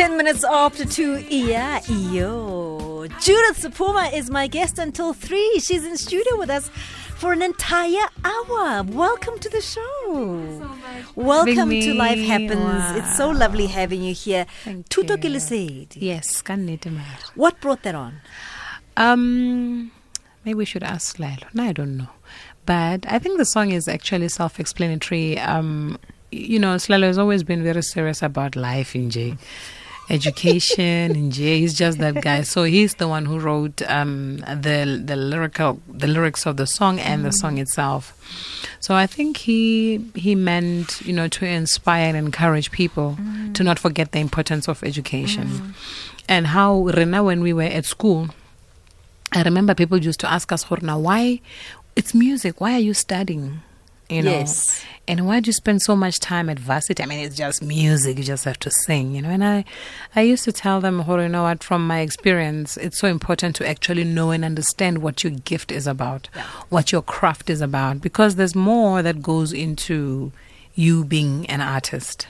10 minutes after 2. Yeah, yo. Judith Sephuma is my guest until 3. She's in studio with us for an entire hour. Welcome to the show. So Welcome to Life Happens. Wow. It's so lovely having you here. Thank Tuto. Yes. What brought that on? Um, maybe we should ask Lalo. No, I don't know. But I think the song is actually self-explanatory. Um, you know, Slalo has always been very serious about life in J. Education in J. He's just that guy. So he's the one who wrote um, the the lyrical the lyrics of the song and the song itself. So I think he he meant you know to inspire and encourage people to not forget the importance of education and how Rena when we were at school I remember people used to ask us, Horna, why it's music? Why are you studying? You know, Yes. and why do you spend so much time at varsity? I mean, it's just music; you just have to sing, you know. And I, I used to tell them, Horo, you know what? From my experience, it's so important to actually know and understand what your gift is about, what your craft is about, because there's more that goes into you being an artist.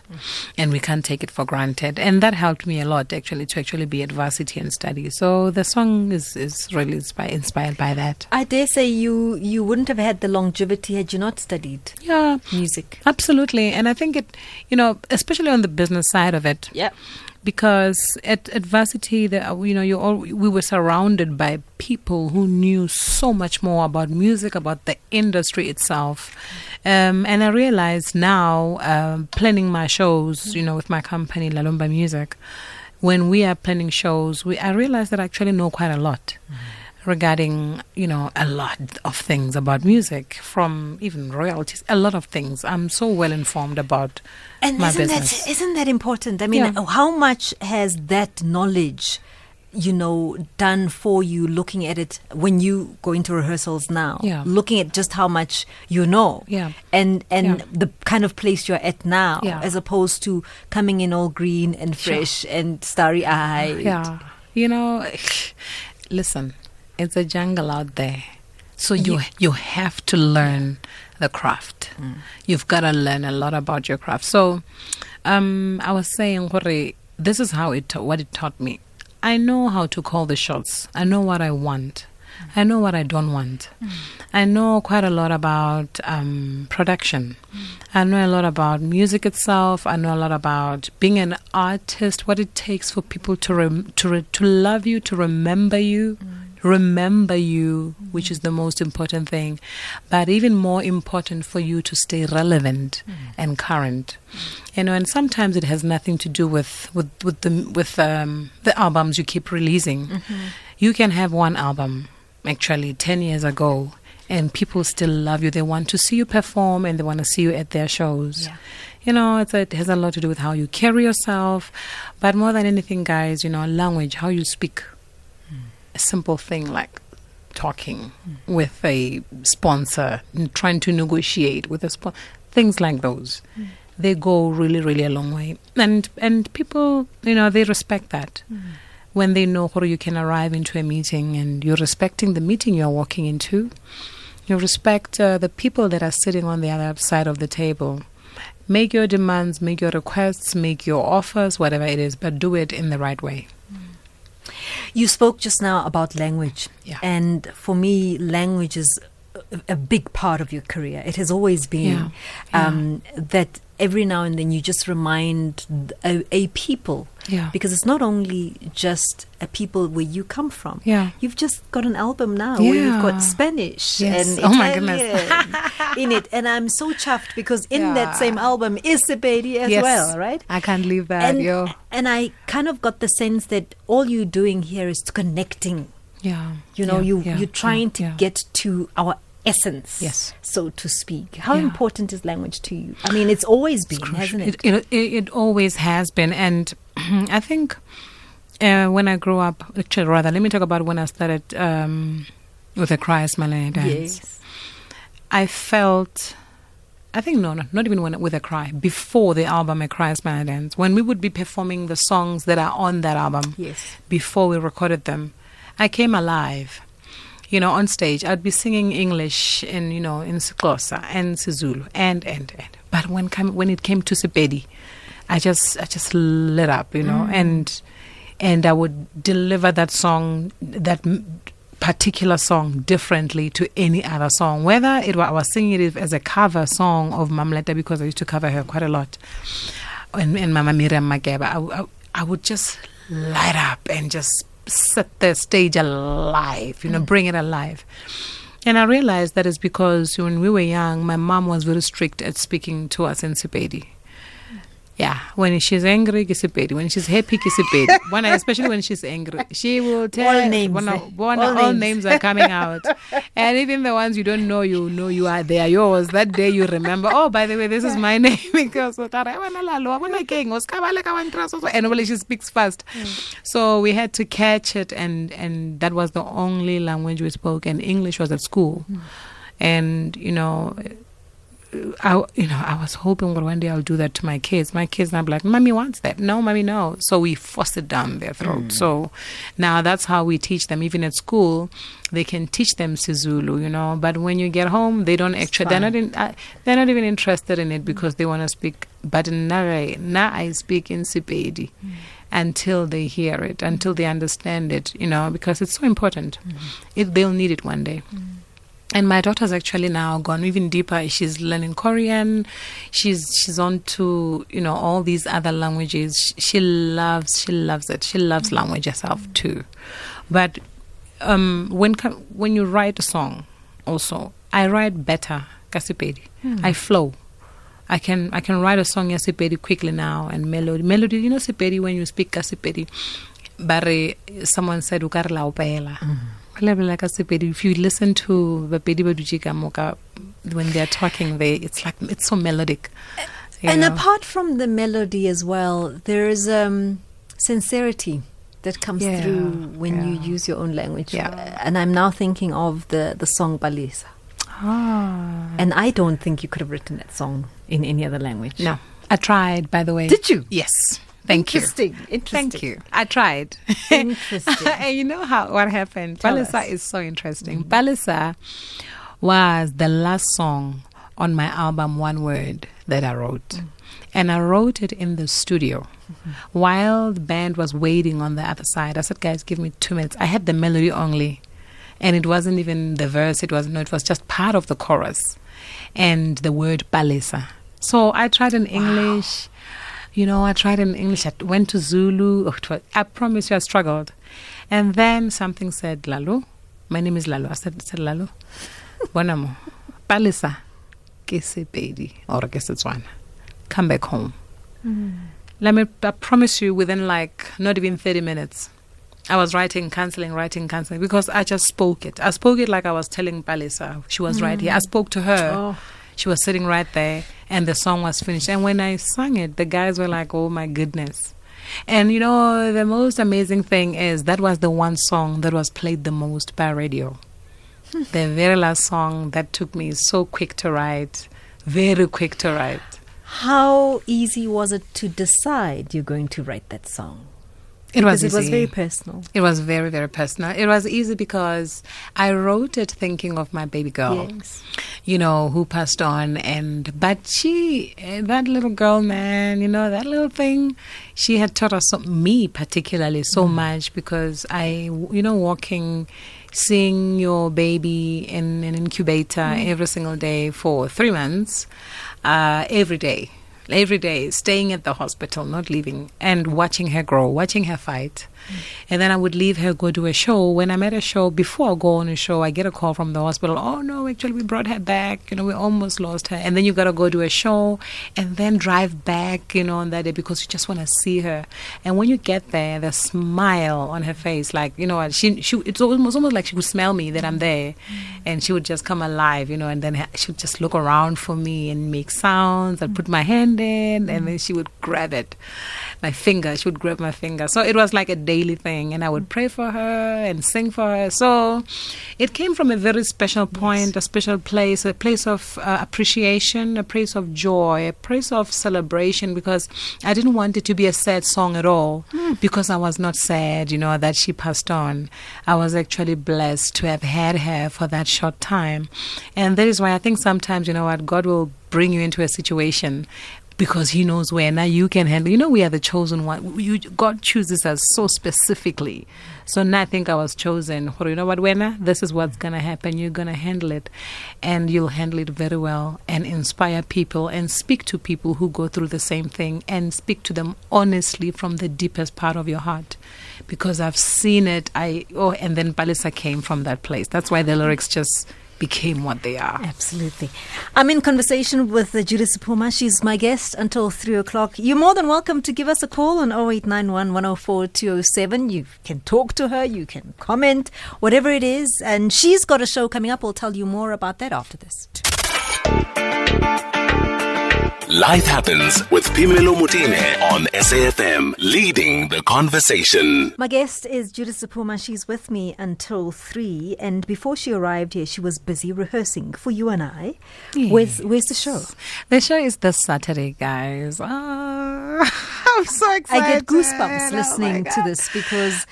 And we can't take it for granted. And that helped me a lot actually to actually be at varsity and study. So the song is, is really inspi- inspired by that. I dare say you, you wouldn't have had the longevity had you not studied yeah. music. absolutely. And i think it you know especially on the business side of it Yeah. Because at, at varsity the, you know you all we were surrounded by people who knew so much more about music about the industry itself. Um, and i realized now um, planning my shows you know with my company la Lumba music when we are planning shows we i realized that i actually know quite a lot regarding you know a lot of things about music from even royalties a lot of things. I'm so well informed about And my isn't business that isn't that important? I mean, Yeah. how much has that knowledge, you know, done for you looking at it when you go into rehearsals now? Yeah. Looking at just how much you know. Yeah. And and Yeah. the kind of place you're at now Yeah. as opposed to coming in all green and Sure. fresh and starry eyed. Yeah. You know, listen, it's a jungle out there. So you you have to learn the craft. You've got to learn a lot about your craft. So um I was saying this is how it what it taught me. I know how to call the shots. I know what I want. I know what I don't want. I know quite a lot about um, production. I know a lot about music itself. I know a lot about being an artist, what it takes for people to rem- to re- to love you, to remember you, remember you, which is the most important thing. But even more important for you to stay relevant and current. You know, and sometimes it has nothing to do with with with the with um, the albums you keep releasing. You can have one album actually 10 years ago and people still love you they want to see you perform and they want to see you at their shows Yeah. you know it's a, it has a lot to do with how you carry yourself but more than anything guys you know language how you speak simple thing like talking with a sponsor and trying to negotiate with a sponsor things like those. Mm. They go really really a long way. And and people you know they respect that. Mm. When they know how you can arrive into a meeting and you're respecting the meeting you're walking into you respect uh, the people that are sitting on the other side of the table. Make your demands make your requests make your offers whatever it is but do it in the right way mm. You spoke just now about language. Yeah. And for me, language is a, big part of your career. It has always been Yeah. Um, that every now and then you just remind a, a people. Yeah. Because it's not only just a people where you come from. Yeah. You've just got an album now where you've got Spanish Yes. and Oh my Italian in it. And I'm so chuffed because in that same album is Sepedi as Yes. well, right? i can't leave that and, yo and I kind of got the sense that all you're doing here is connecting. yeah You know, Yeah, you yeah, you're trying yeah, to yeah. get to our essence, Yes. so to speak. How Yeah. important is language to you? I mean, it's always been, hasn't it? It, it, it always has been. And I think uh, when I grew up, actually, rather, let me talk about when I started um, with the Christ Malay dance. yes. I felt, I think, no, no, not even when, with a cry, before the album A Christ Malay Dance, when we would be performing the songs that are on that album, Yes. before we recorded them, I came alive. You know, on stage, I'd be singing English in, you know, in Xhosa and Sizulu and, and, and. But when, come, when it came to Sepedi, I just I just lit up, you know, mm. and and I would deliver that song that particular song differently to any other song. Whether it wa- I was singing it as a cover song of Mamleta because I used to cover her quite a lot, and, and Mama Miriam Makeba, I, I, I would just light up and just set the stage alive, you know, mm. bring it alive. And I realized that is because when we were young, my mom was very strict at speaking to us in Sepedi. Yeah, when she's angry, ke Sepedi. When she's happy, ke Sepedi. when especially when she's angry, she will tell All names, When, when All all, names. names are coming out, and even the ones you don't know, you know you are they are yours. That day you remember. Oh, by the way, this is my name because and well, she speaks fast. Mm. So we had to catch it, and and that was the only language we spoke, and English was at school, mm. and you know. I, you know, I was hoping one day I'll do that to my kids. My kids now be like, "Mommy wants that." No, mommy, no. So we force it down their throat. Mm. So now that's how we teach them. Even at school, they can teach them Sizulu, you know. But when you get home, they don't actually. They're not in. Uh, they're not even interested in it because they want to speak. But now I speak in Sipedi. Mm. Until they hear it, until they understand it, you know, because it's so important. Mm. It, they'll need it one day. And my daughter's actually now gone even deeper. She's learning Korean. She's she's on to you know all these other languages. She loves she loves it. She loves language herself too. But um, when when you write a song, also I write better kasipedi. I flow. I can I can write a song yasipedi quickly now and melody melody. You know sipedi when you speak kasipedi, but uh, someone said ukare la opela. Level like Sepedi, if you listen to the Pedi Baduji Kamoka when they're talking, they it's like it's so melodic. And know. apart from the melody as well, there is um, sincerity that comes Yeah, through when you use your own language. Yeah. Uh, And I'm now thinking of the, the song Balisa. ah. And I don't think you could have written that song in any other language. No, I tried. By the way, Did you? Yes. Thank you. Interesting. Interesting. Thank you. I tried. Interesting. and you know how what happened? Tell Balisa us. is so interesting. Mm-hmm. Balisa was the last song on my album One Word that I wrote. Mm. And I wrote it in the studio mm-hmm. while the band was waiting on the other side. I said, guys, give me two minutes. I had the melody only. And it wasn't even the verse, it was no, it was just part of the chorus and the word balisa. So I tried in English. You know, I tried in English. I went to Zulu. Oh, was- I promise you, I struggled. And then something said, Lalo. My name is Lalo. I said, said Lalo. Bonamo. Balisa. Ke Sepedi or ke Setswana. Come back home. Mm-hmm. Let me, I promise you, within like not even 30 minutes, I was writing, cancelling, writing, cancelling because I just spoke it. I spoke it like I was telling Palisa. She was right here. I mm. spoke to her. Oh. She was sitting right there, and the song was finished. And when I sang it, the guys were like, "Oh my goodness!" And you know, the most amazing thing is that was the one song that was played the most by radio. Hmm. the very last song that took me so quick to write, very quick to write. How easy was it to decide you're going to write that song? It was Because it was very personal. It was very, very personal. It was easy because I wrote it thinking of my baby girl. Yes. you know, who passed on. And but she, eh, that little girl, man, you know, that little thing, she had taught us, so, me particularly, so much because I, you know, walking, seeing your baby in an incubator every single day for three months, uh, every day. Every day, staying at the hospital, not leaving, and watching her grow, watching her fight. And then I would leave her, go to a show. When I'm at a show, before I go on a show, I get a call from the hospital. Oh no, actually we brought her back. You know, we almost lost her. And then you gotta go to a show and then drive back, you know, on that day because you just wanna see her. And when you get there, the smile on her face, like, you know she she it's almost almost like she would smell me that I'm there. And she would just come alive, you know, and then she would just look around for me and make sounds. I'd put my hand in and then she would grab it. My finger, she would grab my finger. So it was like a daily thing, and I would pray for her and sing for her. So it came from a very special point, a special place, a place of uh, appreciation, a place of joy, a place of celebration, because I didn't want it to be a sad song at all, because I was not sad, you know, that she passed on. I was actually blessed to have had her for that short time. And that is why I think sometimes, you know what, God will bring you into a situation because He knows where. Now you can handle. You know, we are the chosen one. You, God chooses us so specifically. So now I think I was chosen. You know what, Wena, this is what's gonna happen. You're gonna handle it, and you'll handle it very well, and inspire people, and speak to people who go through the same thing, and speak to them honestly from the deepest part of your heart, because I've seen it. I oh, and then Balisa came from that place. That's why the lyrics just became what they are. Absolutely. I'm in conversation with Judith Sephuma. She's my guest until 3 o'clock. You're more than welcome to give us a call on 0891 104 207. You can talk to her, you can comment, whatever it is. And she's got a show coming up. We'll tell you more about that after this. Life Happens with Phemelo Motene on SAFM, leading the conversation. My guest is Judith Sephuma. She's with me until 3. And before she arrived here, she was busy rehearsing for you and I. Where's, where's the show? The show is this Saturday, guys. Oh, I'm so excited. I get goosebumps Oh listening my to this because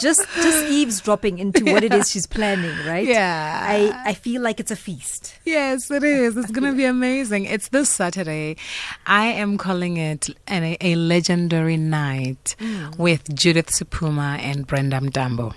just just eavesdropping into what it is she's planning, right? Yeah. I, I feel like it's a feast. Yes, it is. It's going to be amazing. It's this Saturday. I am calling it an, a, a legendary night Mm. with Judith Sephuma and Brenda Mtambo.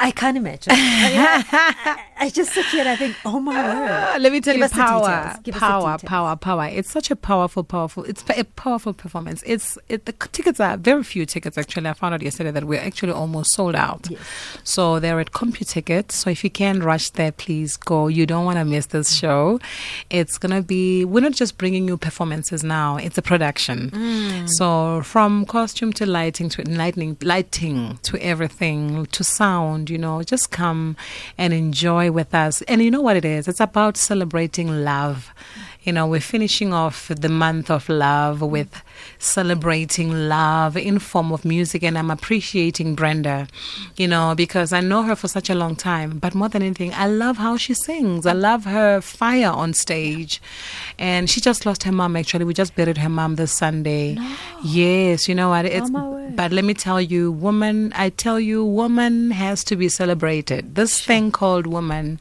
I can't imagine. I, I, I just sit here and I think, oh my word. Uh, let me tell Give you, power, details. Give us the power, power, power. It's such a powerful, powerful. It's a powerful performance. It's it, the tickets are very few tickets. Actually, I found out yesterday that we're actually almost sold out. Yes. So they're at CompuTicket. So if you can rush there, please go. You don't want to miss this show. It's gonna be. We're not just bringing you performances now. It's a production. Mm. So from costume to lighting to lightning, lighting to everything to sound, you know, just come and enjoy with us. And you know what it is? It's about celebrating love. You know, we're finishing off the month of love with celebrating love in form of music and I'm appreciating Brenda, you know, because I know her for such a long time. But more than anything, I love how she sings. I love her fire on stage. And she just lost her mom actually. We just buried her mom this Sunday. No. Yes, you know what? It's but let me tell you, woman, I tell you, woman has to be celebrated. This thing called woman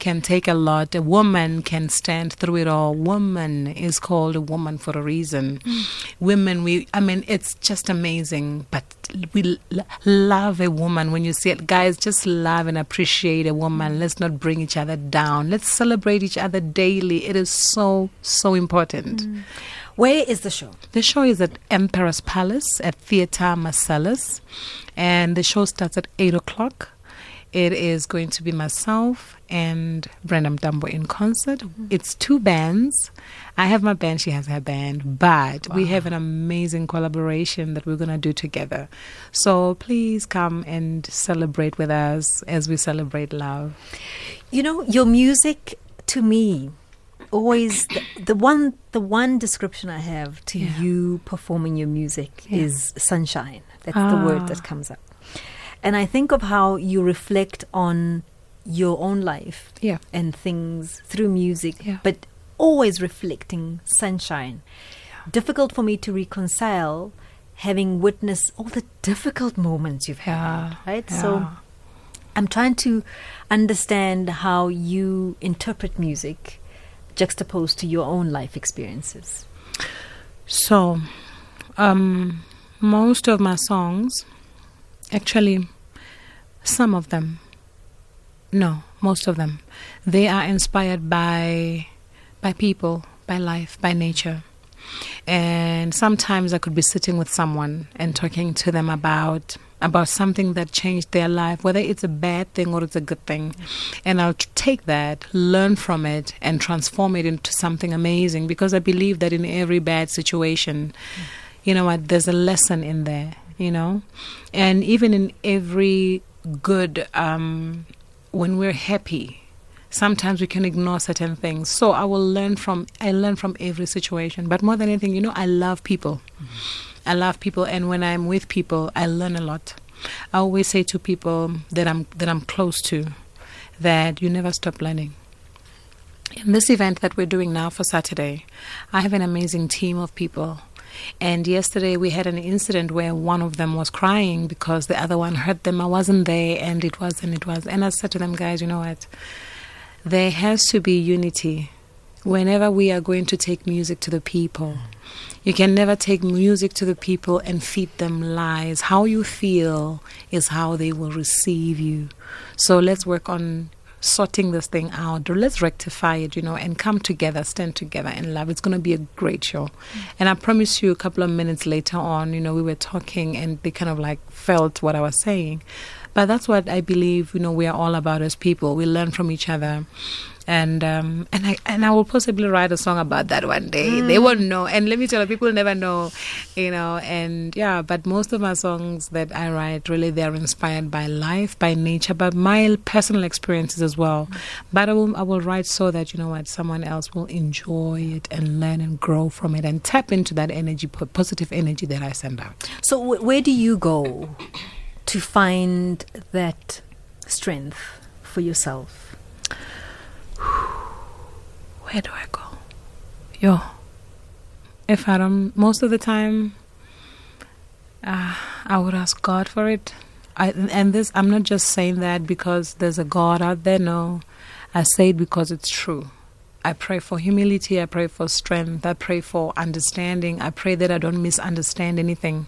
can take a lot. A woman can stand through it all. Woman is called a woman for a reason. Mm. Women, we, I mean, it's just amazing. But we l- love a woman when you see it. Guys, just love and appreciate a woman. Let's not bring each other down. Let's celebrate each other daily. It is so, so important. Mm. Where is the show? The show is at Emperor's Palace at Theatre Marcellus, and the show starts at 8 o'clock. It is going to be myself and Brenda Mtambo in concert. It's two bands. I have my band, she has her band, but we have an amazing collaboration that we're going to do together. So please come and celebrate with us as we celebrate love. You know, your music to me always the, the one the one description I have to Yeah. you performing your music Yeah. is sunshine. That's the word Ah. that comes up. And I think of how you reflect on your own life Yeah. and things through music, Yeah. but always reflecting sunshine. Difficult for me to reconcile having witnessed all the difficult moments you've had, Yeah. right? So I'm trying to understand how you interpret music juxtaposed to your own life experiences. So, um, most of my songs, actually, some of them, no, most of them, they are inspired by by people, by life, by nature. And sometimes I could be sitting with someone and talking to them about about something that changed their life, whether it's a bad thing or it's a good thing. And I'll take that, learn from it, and transform it into something amazing because I believe that in every bad situation, you know what, there's a lesson in there, you know? And even in every good, um, when we're happy, sometimes we can ignore certain things. So I will learn from, I learn from every situation. But more than anything, you know, I love people. I love people, and when I'm with people, I learn a lot. I always say to people that I'm that I'm close to, that you never stop learning. In this event that we're doing now for Saturday, I have an amazing team of people. And yesterday we had an incident where one of them was crying because the other one hurt them. I wasn't there, and it was, and it was. And I said to them, guys, you know what? There has to be unity whenever we are going to take music to the people, you can never take music to the people and feed them lies. How you feel is how they will receive you. So let's work on sorting this thing out or let's rectify it you know and come together stand together in love. It's going to be a great show. And i promise you a couple of minutes later on you know we were talking and they kind of like felt what i was saying. But that's what i believe you know we are all about as people. We learn from each other and um, and I and I will possibly write a song about that one day. Mm. They won't know, and let me tell you, people never know, you know. And yeah, but most of my songs that I write really they are inspired by life, by nature, by my personal experiences as well. Mm. But I will I will write so that you know what someone else will enjoy it and learn and grow from it and tap into that energy, positive energy that I send out. So w- where do you go to find that strength for yourself? Where do I go? Yo, if I don't, most of the time, uh, I would ask God for it. I, and this, I'm not just saying that because there's a God out there. No, I say it because it's true. I pray for humility. I pray for strength. I pray for understanding. I pray that I don't misunderstand anything.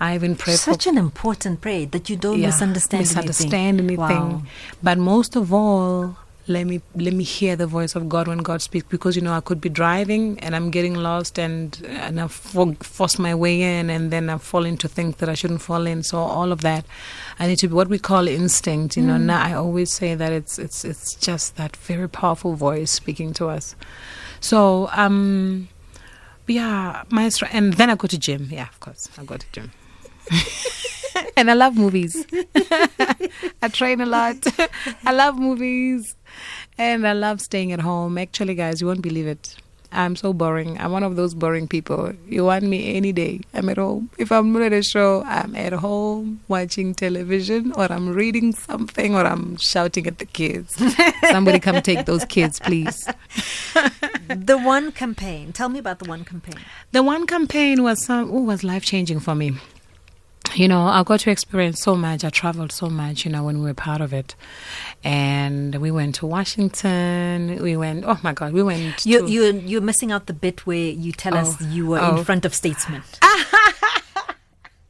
I even pray such an important prayer that you don't yeah, misunderstand, misunderstand anything. anything. Wow. But most of all, let me let me hear the voice of God when God speaks because you know I could be driving and I'm getting lost and and I for, force my way in and then I fall into things that I shouldn't fall in so all of that I need to be what we call instinct you mm. know now I always say that it's it's it's just that very powerful voice speaking to us so um yeah maestro and then I go to gym yeah of course I go to gym and I love movies. I train a lot. I love movies. And I love staying at home. Actually, guys, you won't believe it. I'm so boring. I'm one of those boring people. You want me any day. I'm at home. If I'm not at a show, I'm at home watching television or I'm reading something or I'm shouting at the kids. Somebody come take those kids, please. the one campaign. Tell me about the one campaign. The one campaign was some was life changing for me you know, I got to experience so much. I traveled so much, you know, when we were part of it. And we went to Washington. We went, oh my God, we went. You, you, you're missing out the bit where you tell oh, us you were oh. in front of statesmen.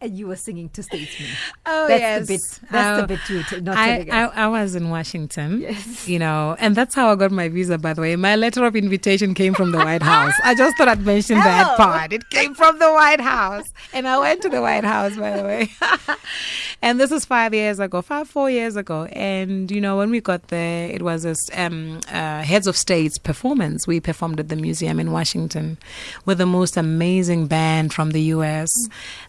and you were singing to statesmen. Oh that's yes, the bit. That's the bit you t- not I, I, I, was in Washington. Yes, you know, and that's how I got my visa. By the way, my letter of invitation came from the White House. I just thought I'd mention oh. that part. It came from the White House, and I went to the White House. By the way, and this was five years ago, five four years ago. And you know, when we got there, it was a um, uh, heads of states performance. We performed at the museum in Washington with the most amazing band from the U.S.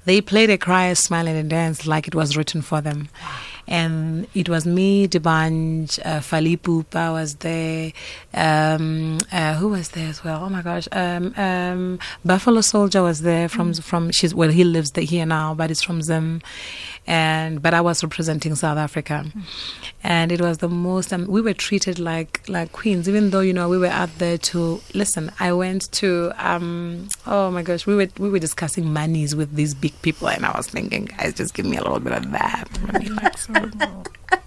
They played a cry, smile, and dance like it was written for them. And it was me, D'banj, uh, Fally Ipupa was there. Um, uh, who was there as well? Oh my gosh. Um, um, Buffalo Souljah was there from, mm. from, she's, well, he lives there here now, but it's from Zim and but I was representing South Africa, mm. and it was the most. Um, we were treated like like queens, even though you know we were out there to listen. I went to um, oh my gosh, we were we were discussing monies with these big people, and I was thinking, guys, just give me a little bit of that.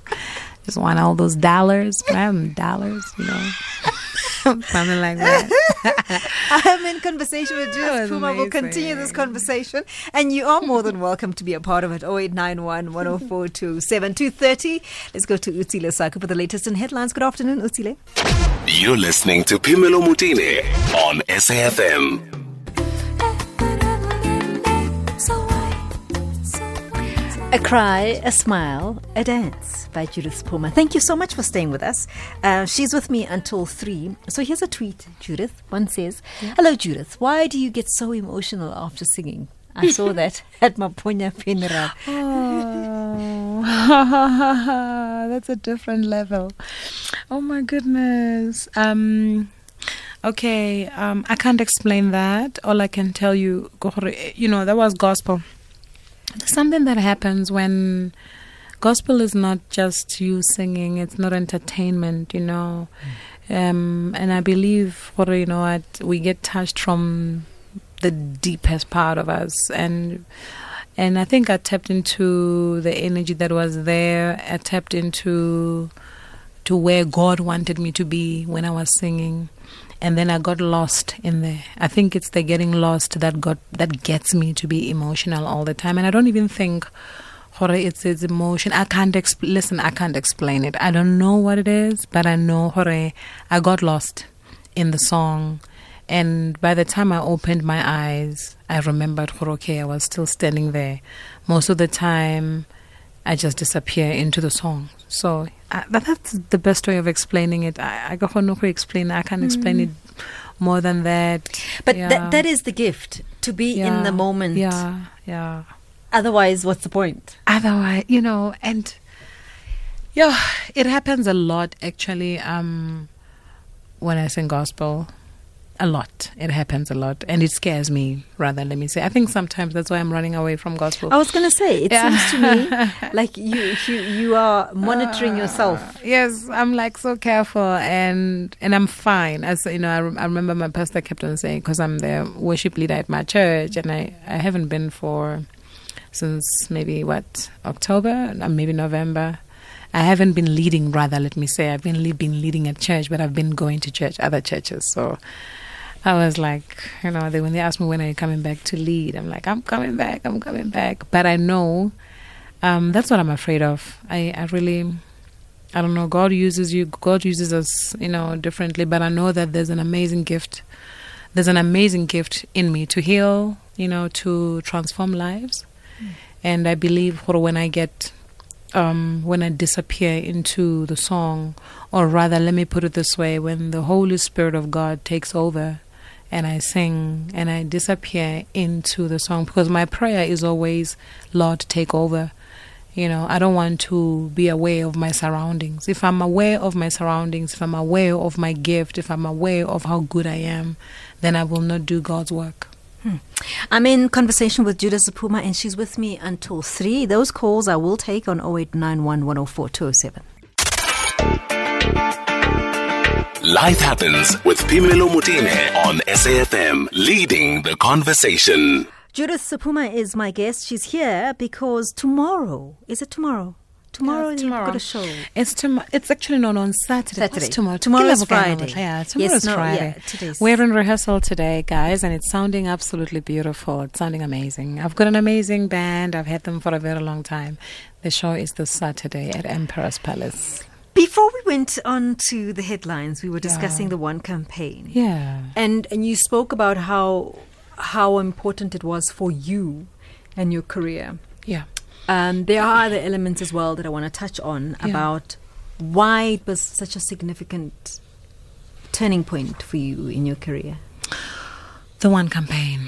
just want all those dollars, man, dollars, you know. Something like that. I'm in conversation with Judith Puma. We'll continue this conversation. And you are more than welcome to be a part of it. 0891 104 7230. Let's go to Utsile Saku for the latest in headlines. Good afternoon, Utsile. You're listening to Phemelo Motene on SAFM. A cry, a smile, a dance by Judith Puma. Thank you so much for staying with us. Uh, she's with me until 3. So here's a tweet, Judith. One says, Hello, Judith. Why do you get so emotional after singing? I saw that at Maponya funeral. Oh, that's a different level. Oh my goodness. Um, okay, um, I can't explain that. All I can tell you, you know, that was gospel something that happens when gospel is not just you singing, it's not entertainment, you know. Um, and I believe, what you know, we get touched from the deepest part of us, and and I think I tapped into the energy that was there. I tapped into to where God wanted me to be when I was singing. And then I got lost in there. I think it's the getting lost that got that gets me to be emotional all the time. And I don't even think Hore, it's it's emotion. I can't exp- listen. I can't explain it. I don't know what it is, but I know Hore. I got lost in the song, and by the time I opened my eyes, I remembered Horoke. I was still standing there. Most of the time, I just disappear into the song. So I, that, that's the best way of explaining it. I I don't know explain. I can't explain it more than that. But Yeah. that, that is the gift to be in the moment. Yeah, yeah. Otherwise, what's the point? otherwise you know and yeah it happens a lot actually um when i sing gospel a lot. It happens a lot. And it scares me rather let me say. I think sometimes that's why i'm running away from gospel. I was going to say, it Yeah. seems to me like you, you, you are monitoring yourself. yes i'm like so careful and and i'm fine. As you know i, rem- I remember my pastor kept on saying because i'm the worship leader at my church and i i haven't been for since maybe what october? Uh, maybe november. I haven't been leading rather let me say. I've been, le- been leading at church but i've been going to church other churches. So I was like, you know, they, when they asked me when are you coming back to lead, I'm like, I'm coming back, I'm coming back. But I know um, that's what I'm afraid of. I, I really, I don't know. God uses you. God uses us, you know, differently. But I know that there's an amazing gift. There's an amazing gift in me to heal, you know, to transform lives. And I believe for when I get, um, when I disappear into the song, or rather, let me put it this way: when the Holy Spirit of God takes over, and I sing and I disappear into the song, because my prayer is always, Lord, take over. You know, I don't want to be aware of my surroundings. If I'm aware of my surroundings, if I'm aware of my gift, if I'm aware of how good I am, then I will not do God's work. Hmm. I'm in conversation with Judith Sephuma, and she's with me until 3. Those calls I will take on 0891 104 207. Life happens with Phemelo Motene on SAFM, leading the conversation. Judith Sephuma is my guest. She's here because tomorrow, is it tomorrow? Tomorrow, Yeah, you've got a show. It's tomorrow. It's actually not on Saturday. Saturday. What's tomorrow. Tomorrow is Kila Friday. Yeah, Yes, tomorrow is no, Friday. yeah, today's- We're in rehearsal today, guys, and it's sounding absolutely beautiful. It's sounding amazing. I've got an amazing band. I've had them for a very long time. The show is this Saturday at Emperor's Palace. Before we went on to the headlines, we were discussing Yeah. the one campaign. Yeah. And and you spoke about how how important it was for you and your career. Yeah. Um, there are other elements as well that I want to touch on Yeah. about why it was such a significant turning point for you in your career. The one campaign.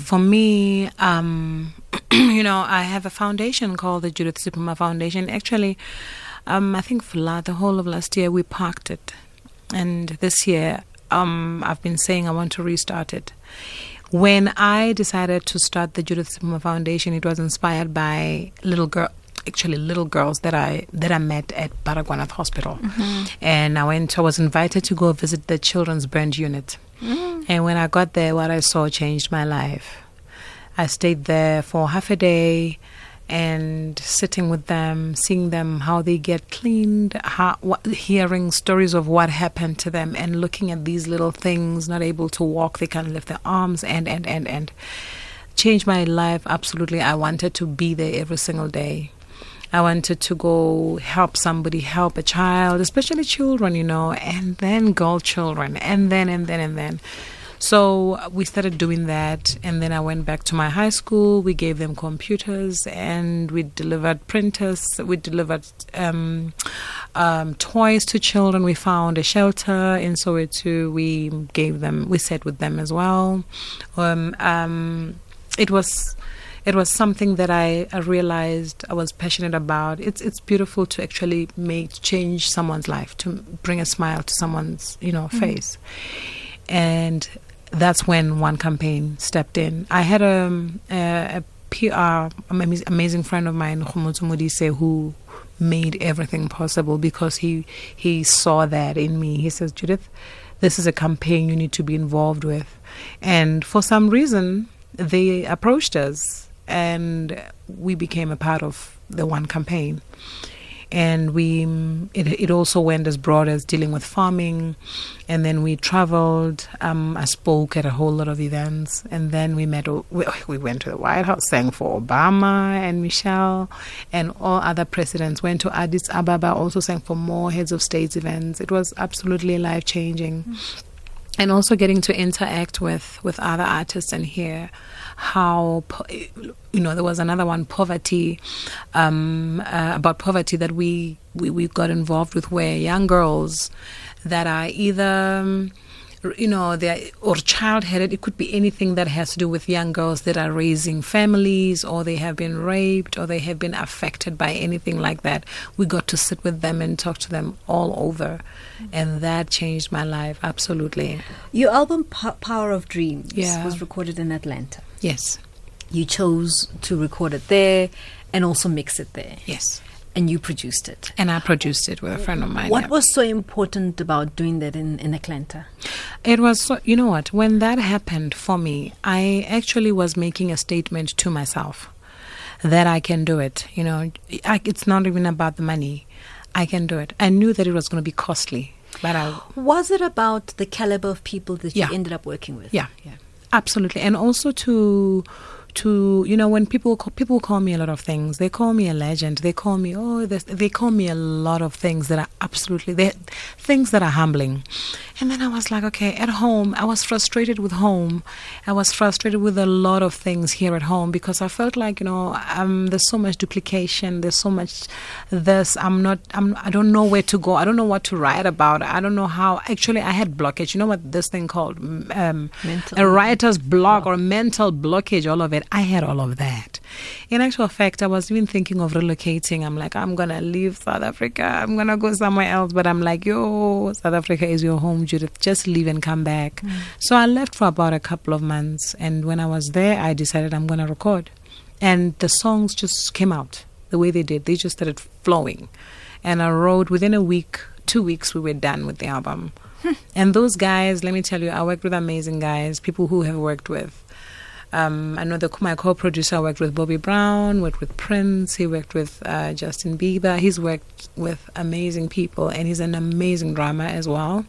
For me, um, you know, I have a foundation called the Judith Sephuma Foundation. Actually, um, I think for la- the whole of last year we parked it, and this year um, I've been saying I want to restart it. When I decided to start the Judith Sephuma Foundation, it was inspired by little girl. Actually, little girls that I that I met at Baragwanath Hospital, and I went. I was invited to go visit the children's burn unit, and when I got there, what I saw changed my life. I stayed there for half a day and sitting with them, seeing them how they get cleaned, how, what, hearing stories of what happened to them, and looking at these little things, not able to walk, they can't lift their arms, and and and and changed my life absolutely. I wanted to be there every single day. I wanted to go help somebody, help a child, especially children, you know, and then girl children, and then and then and then. So we started doing that, and then I went back to my high school. We gave them computers, and we delivered printers. We delivered um, um, toys to children. We found a shelter in Soweto. We gave them. We sat with them as well. Um, um, it was it was something that I, I realized I was passionate about. It's it's beautiful to actually make change someone's life, to bring a smile to someone's you know face, and that's when one campaign stepped in. I had um, a, a, a PR amazing friend of mine, Khomotso Modise, who made everything possible because he he saw that in me. He says, Judith, this is a campaign you need to be involved with, and for some reason they approached us and we became a part of the one campaign and we it, it also went as broad as dealing with farming. And then we traveled um, i spoke at a whole lot of events. And then we met we, we went to the white house sang for obama and michelle and all other presidents. Went to addis ababa also sang for more heads of states events. It was absolutely life changing mm. and also getting to interact with with other artists and hear how you know there was another one poverty um, uh, about poverty that we, we we got involved with where young girls that are either um, you know, they or child headed. It could be anything that has to do with young girls that are raising families, or they have been raped, or they have been affected by anything like that. We got to sit with them and talk to them all over, and that changed my life absolutely. Your album Power of Dreams yeah. was recorded in Atlanta. Yes. You chose to record it there and also mix it there. Yes. And you produced it. And I produced it with a friend of mine. What was so important about doing that in, in Atlanta? It was, so, you know what, when that happened for me, I actually was making a statement to myself that I can do it. You know, I, it's not even about the money. I can do it. I knew that it was going to be costly. But I, was it about the caliber of people that yeah. you ended up working with? Yeah, yeah. Absolutely, and also to to you know when people call, people call me a lot of things they call me a legend they call me oh they call me a lot of things that are absolutely they things that are humbling. And then i was like okay at home i was frustrated with home. I was frustrated with a lot of things here at home because i felt like you know um, there's so much duplication there's so much this i'm not i'm i don't know where to go i don't know what to write about i don't know how actually i had blockage you know what this thing called um, a writer's block. or mental blockage all of it I had all of that. In actual fact, I was even thinking of relocating. I'm like, I'm gonna leave South Africa. I'm gonna go somewhere else. But I'm like, yo, South Africa is your home, Judith. Just leave and come back. Mm. So I left for about a couple of months, and when I was there, I decided I'm gonna record, and the songs just came out the way they did. They just started flowing, and I wrote within a week, two weeks, we were done with the album. Hmm. And those guys, let me tell you, I worked with amazing guys, people who have worked with um, I know the, my co-producer worked with Bobby Brown, worked with Prince, he worked with uh, Justin Bieber. He's worked with amazing people, and he's an amazing drummer as well.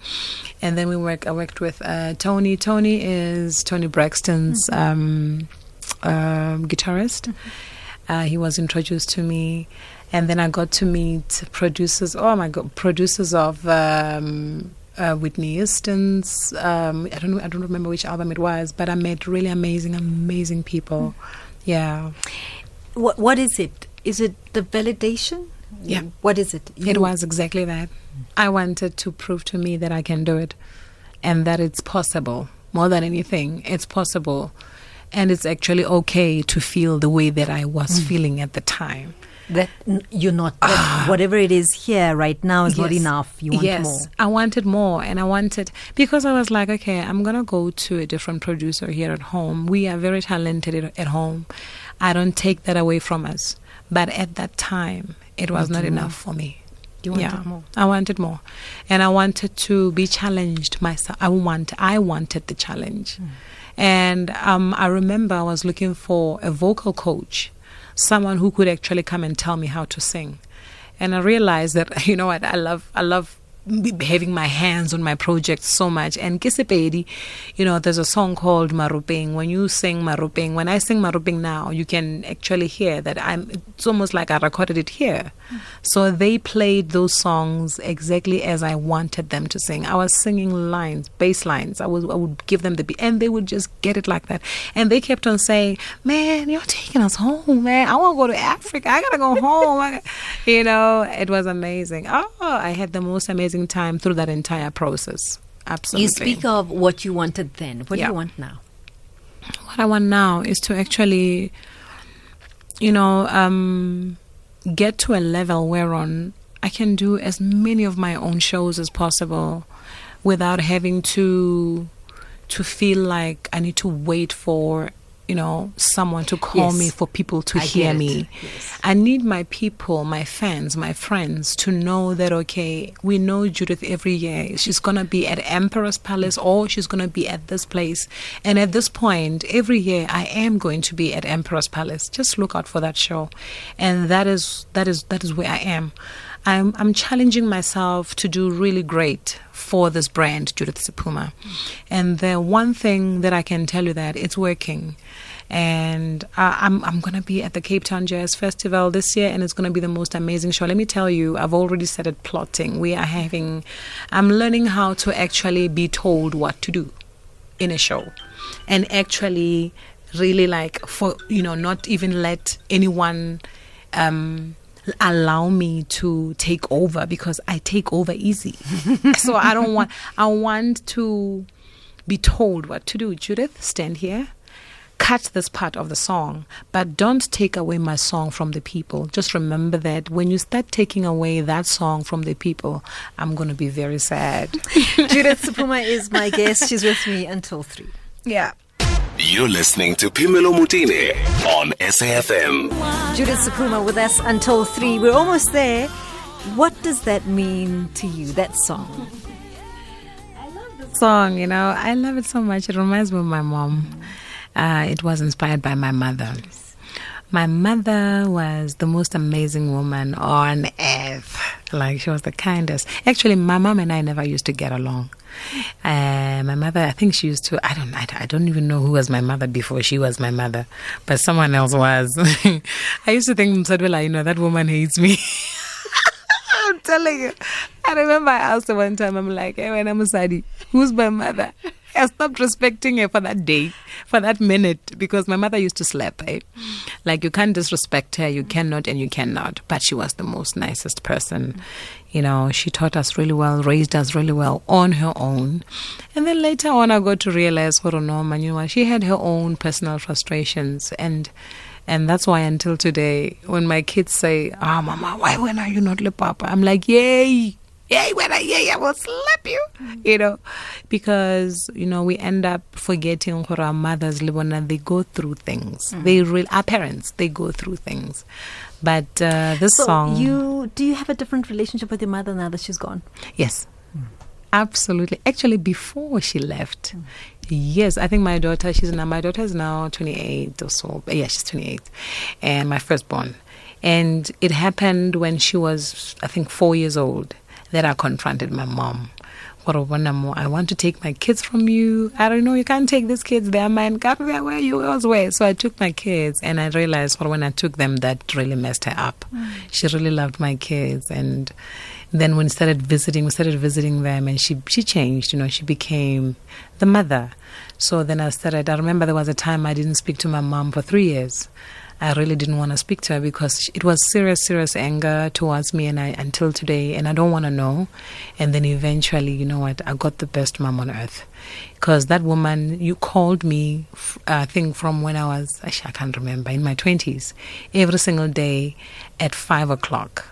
And then we work. I worked with uh, Tony. Tony is Toni Braxton's mm-hmm. um, uh, guitarist. Mm-hmm. Uh, he was introduced to me, and then I got to meet producers. Oh my God, producers of. Um, uh, Whitney Houston's. Um, I don't know, I don't remember which album it was, but I met really amazing, amazing people. Mm. Yeah. What What is it? Is it the validation? Yeah. What is it? You it was exactly that. I wanted to prove to me that I can do it, and that it's possible. More than anything, it's possible, and it's actually okay to feel the way that I was mm. feeling at the time that you're not that whatever it is here right now is yes. not enough you want more. yes. more i wanted more and i wanted because i was like okay i'm gonna go to a different producer here at home we are very talented at home i don't take that away from us but at that time it was not enough for me you wanted yeah, more. I wanted more, and I wanted to be challenged myself. I want, I wanted the challenge, mm. and um, I remember I was looking for a vocal coach someone who could actually come and tell me how to sing. And I realized that you know what I love I love having my hands on my project so much. And Kisipedi, you know, there's a song called Maruping. When you sing Maruping, when I sing Maruping now, you can actually hear that I'm, it's almost like I recorded it here. So they played those songs exactly as I wanted them to sing. I was singing lines, bass lines. I, was, I would give them the beat, and they would just get it like that. And they kept on saying, Man, you're taking us home, man. I want to go to Africa. I got to go home. you know, it was amazing. Oh, I had the most amazing time through that entire process. Absolutely. You speak of what you wanted then. What yeah. do you want now? What I want now is to actually, you know, um, get to a level whereon I can do as many of my own shows as possible without having to to feel like I need to wait for you know, someone to call yes. me for people to I hear me. Yes. I need my people, my fans, my friends to know that, okay, we know Judith every year. She's going to be at Emperor's Palace or she's going to be at this place. And at this point, every year I am going to be at Emperor's Palace. Just look out for that show. And that is, that is, that is where I am. I'm I'm challenging myself to do really great for this brand, Judith Sephuma. And the one thing that I can tell you that it's working. And uh, I'm I'm gonna be at the Cape Town Jazz Festival this year, and it's gonna be the most amazing show. Let me tell you, I've already started plotting. We are having, I'm learning how to actually be told what to do in a show, and actually really like for you know not even let anyone um allow me to take over because I take over easy. so I don't want I want to be told what to do. Judith, stand here. Cut this part of the song, but don't take away my song from the people. Just remember that when you start taking away that song from the people, I'm going to be very sad. Judith Sephuma is my guest. She's with me until 3. Yeah. You're listening to Phemelo Motene on SAFM. Judith Sephuma with us until 3. We're almost there. What does that mean to you, that song? I love the song, you know, I love it so much. It reminds me of my mom. Uh, it was inspired by my mother. My mother was the most amazing woman on earth. Like, she was the kindest. Actually, my mom and I never used to get along. Uh, my mother, I think she used to, I don't, I, don't even know who was my mother before she was my mother, but someone else was. I used to think, Msadwela, you know, that woman hates me. I'm telling you. I remember I asked her one time, I'm like, hey, when I'm a Musadi, who's my mother? I stopped respecting her for that day, for that minute, because my mother used to slap her. Like, you can't disrespect her, you cannot, and you cannot. But she was the most nicest person. You know, she taught us really well, raised us really well on her own. And then later on, I got to realize, oh, no, Manua, she had her own personal frustrations. And and that's why until today, when my kids say, Ah, oh, Mama, why when are you not le papa? I'm like, Yay! Yay, when I yay, I will slap you. You know, because, you know, we end up forgetting for our mothers, Libona, they go through things. Mm. They real our parents, they go through things. But uh, this so song you do you have a different relationship with your mother now that she's gone? Yes. Mm. Absolutely. Actually before she left, mm. Yes, I think my daughter, she's now, my daughter is now 28 or so. Yeah, she's 28. And my firstborn. And it happened when she was, I think, four years old that I confronted my mom. I want to take my kids from you. I don't know, you can't take these kids. They are mine. God, where were you? Elsewhere. So I took my kids and I realized well, when I took them, that really messed her up. Mm. She really loved my kids. And then when we started visiting, we started visiting them and she, she changed. You know, she became the mother. So then I started, I remember there was a time I didn't speak to my mom for three years. I really didn't want to speak to her because it was serious, serious anger towards me, and I until today, and I don't want to know. And then eventually, you know what? I got the best mom on earth, because that woman you called me, I think from when I was actually I can't remember in my twenties, every single day at five o'clock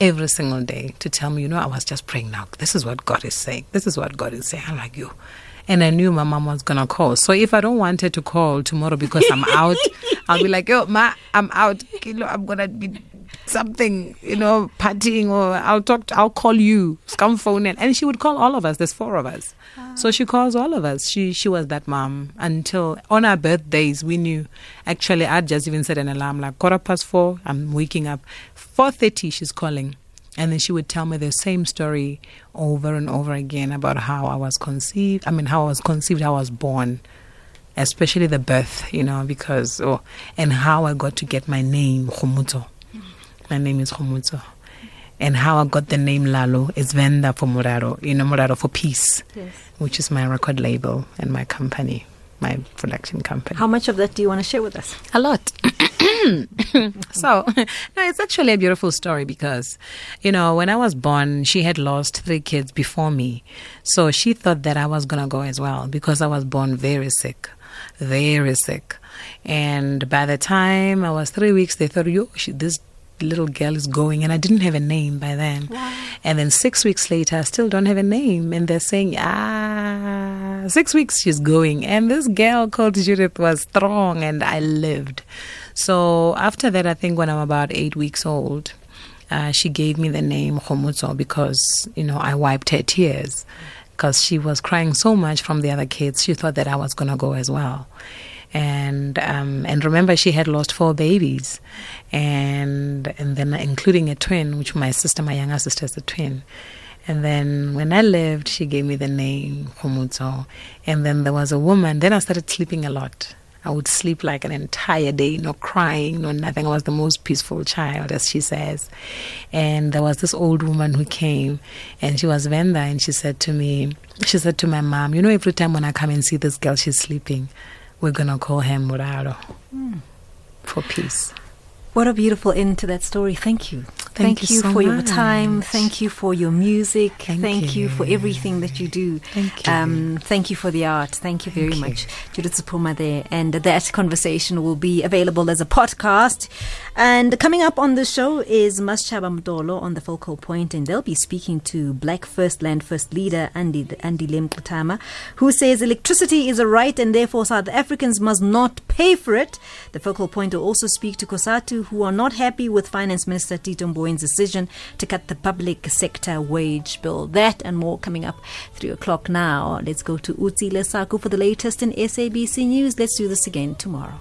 every single day to tell me, you know, I was just praying now. This is what God is saying. This is what God is saying. I'm like, you, and I knew my mom was gonna call. So if I don't want her to call tomorrow because I'm out, I'll be like, "Yo, ma, I'm out. You know, I'm gonna be something, you know, partying, or I'll talk. To, I'll call you. Come phone in." And she would call all of us. There's four of us, so she calls all of us. She she was that mom until on our birthdays we knew. Actually, I just even set an alarm like quarter past four. I'm waking up. Four thirty, she's calling. And then she would tell me the same story over and over again about how I was conceived. I mean, how I was conceived, how I was born, especially the birth, you know, because, oh, and how I got to get my name, Khumuto. My name is Khumuto. And how I got the name Lalo is Venda for Muraro, you know, Muraro for Peace, yes. which is my record label and my company, my production company. How much of that do you want to share with us? A lot. so, no, it's actually a beautiful story because, you know, when I was born, she had lost three kids before me. So she thought that I was going to go as well because I was born very sick, very sick. And by the time I was three weeks, they thought, yo, she, this little girl is going and I didn't have a name by then. Wow. And then six weeks later I still don't have a name and they're saying, ah six weeks she's going and this girl called Judith was strong and I lived. So after that I think when I'm about eight weeks old, uh, she gave me the name Khomotso because, you know, I wiped her tears because she was crying so much from the other kids. She thought that I was going to go as well and um, and remember she had lost four babies, and and then including a twin, which my sister, my younger sister, is a twin. And then when I left, she gave me the name Khomotso. And then there was a woman. Then I started sleeping a lot. I would sleep like an entire day, no crying, no nothing. I was the most peaceful child, as she says. And there was this old woman who came, and she was Venda, and she said to me, she said to my mom, you know, every time when I come and see this girl, she's sleeping, we're gonna call him Muraro Mm. for peace. What a beautiful end to that story. Thank you. Thank you so for your time. Thank you for your music. Thank you. for everything that you do. Thank you. Um, thank you for the art. Thank you very you. much. Judith Sephuma there. And that conversation will be available as a podcast. And coming up on the show is Maschaba Mdolo on the focal point, and they'll be speaking to Black First Land First leader Andy Andile Mngxitama, who says electricity is a right and therefore South Africans must not pay for it. The focal point will also speak to Cosatu, who are not happy with Finance Minister Tito Mboweni's decision to cut the public sector wage bill. That and more coming up three o'clock now. Let's go to Uzi Lesaku for the latest in SABC News. Let's do this again tomorrow.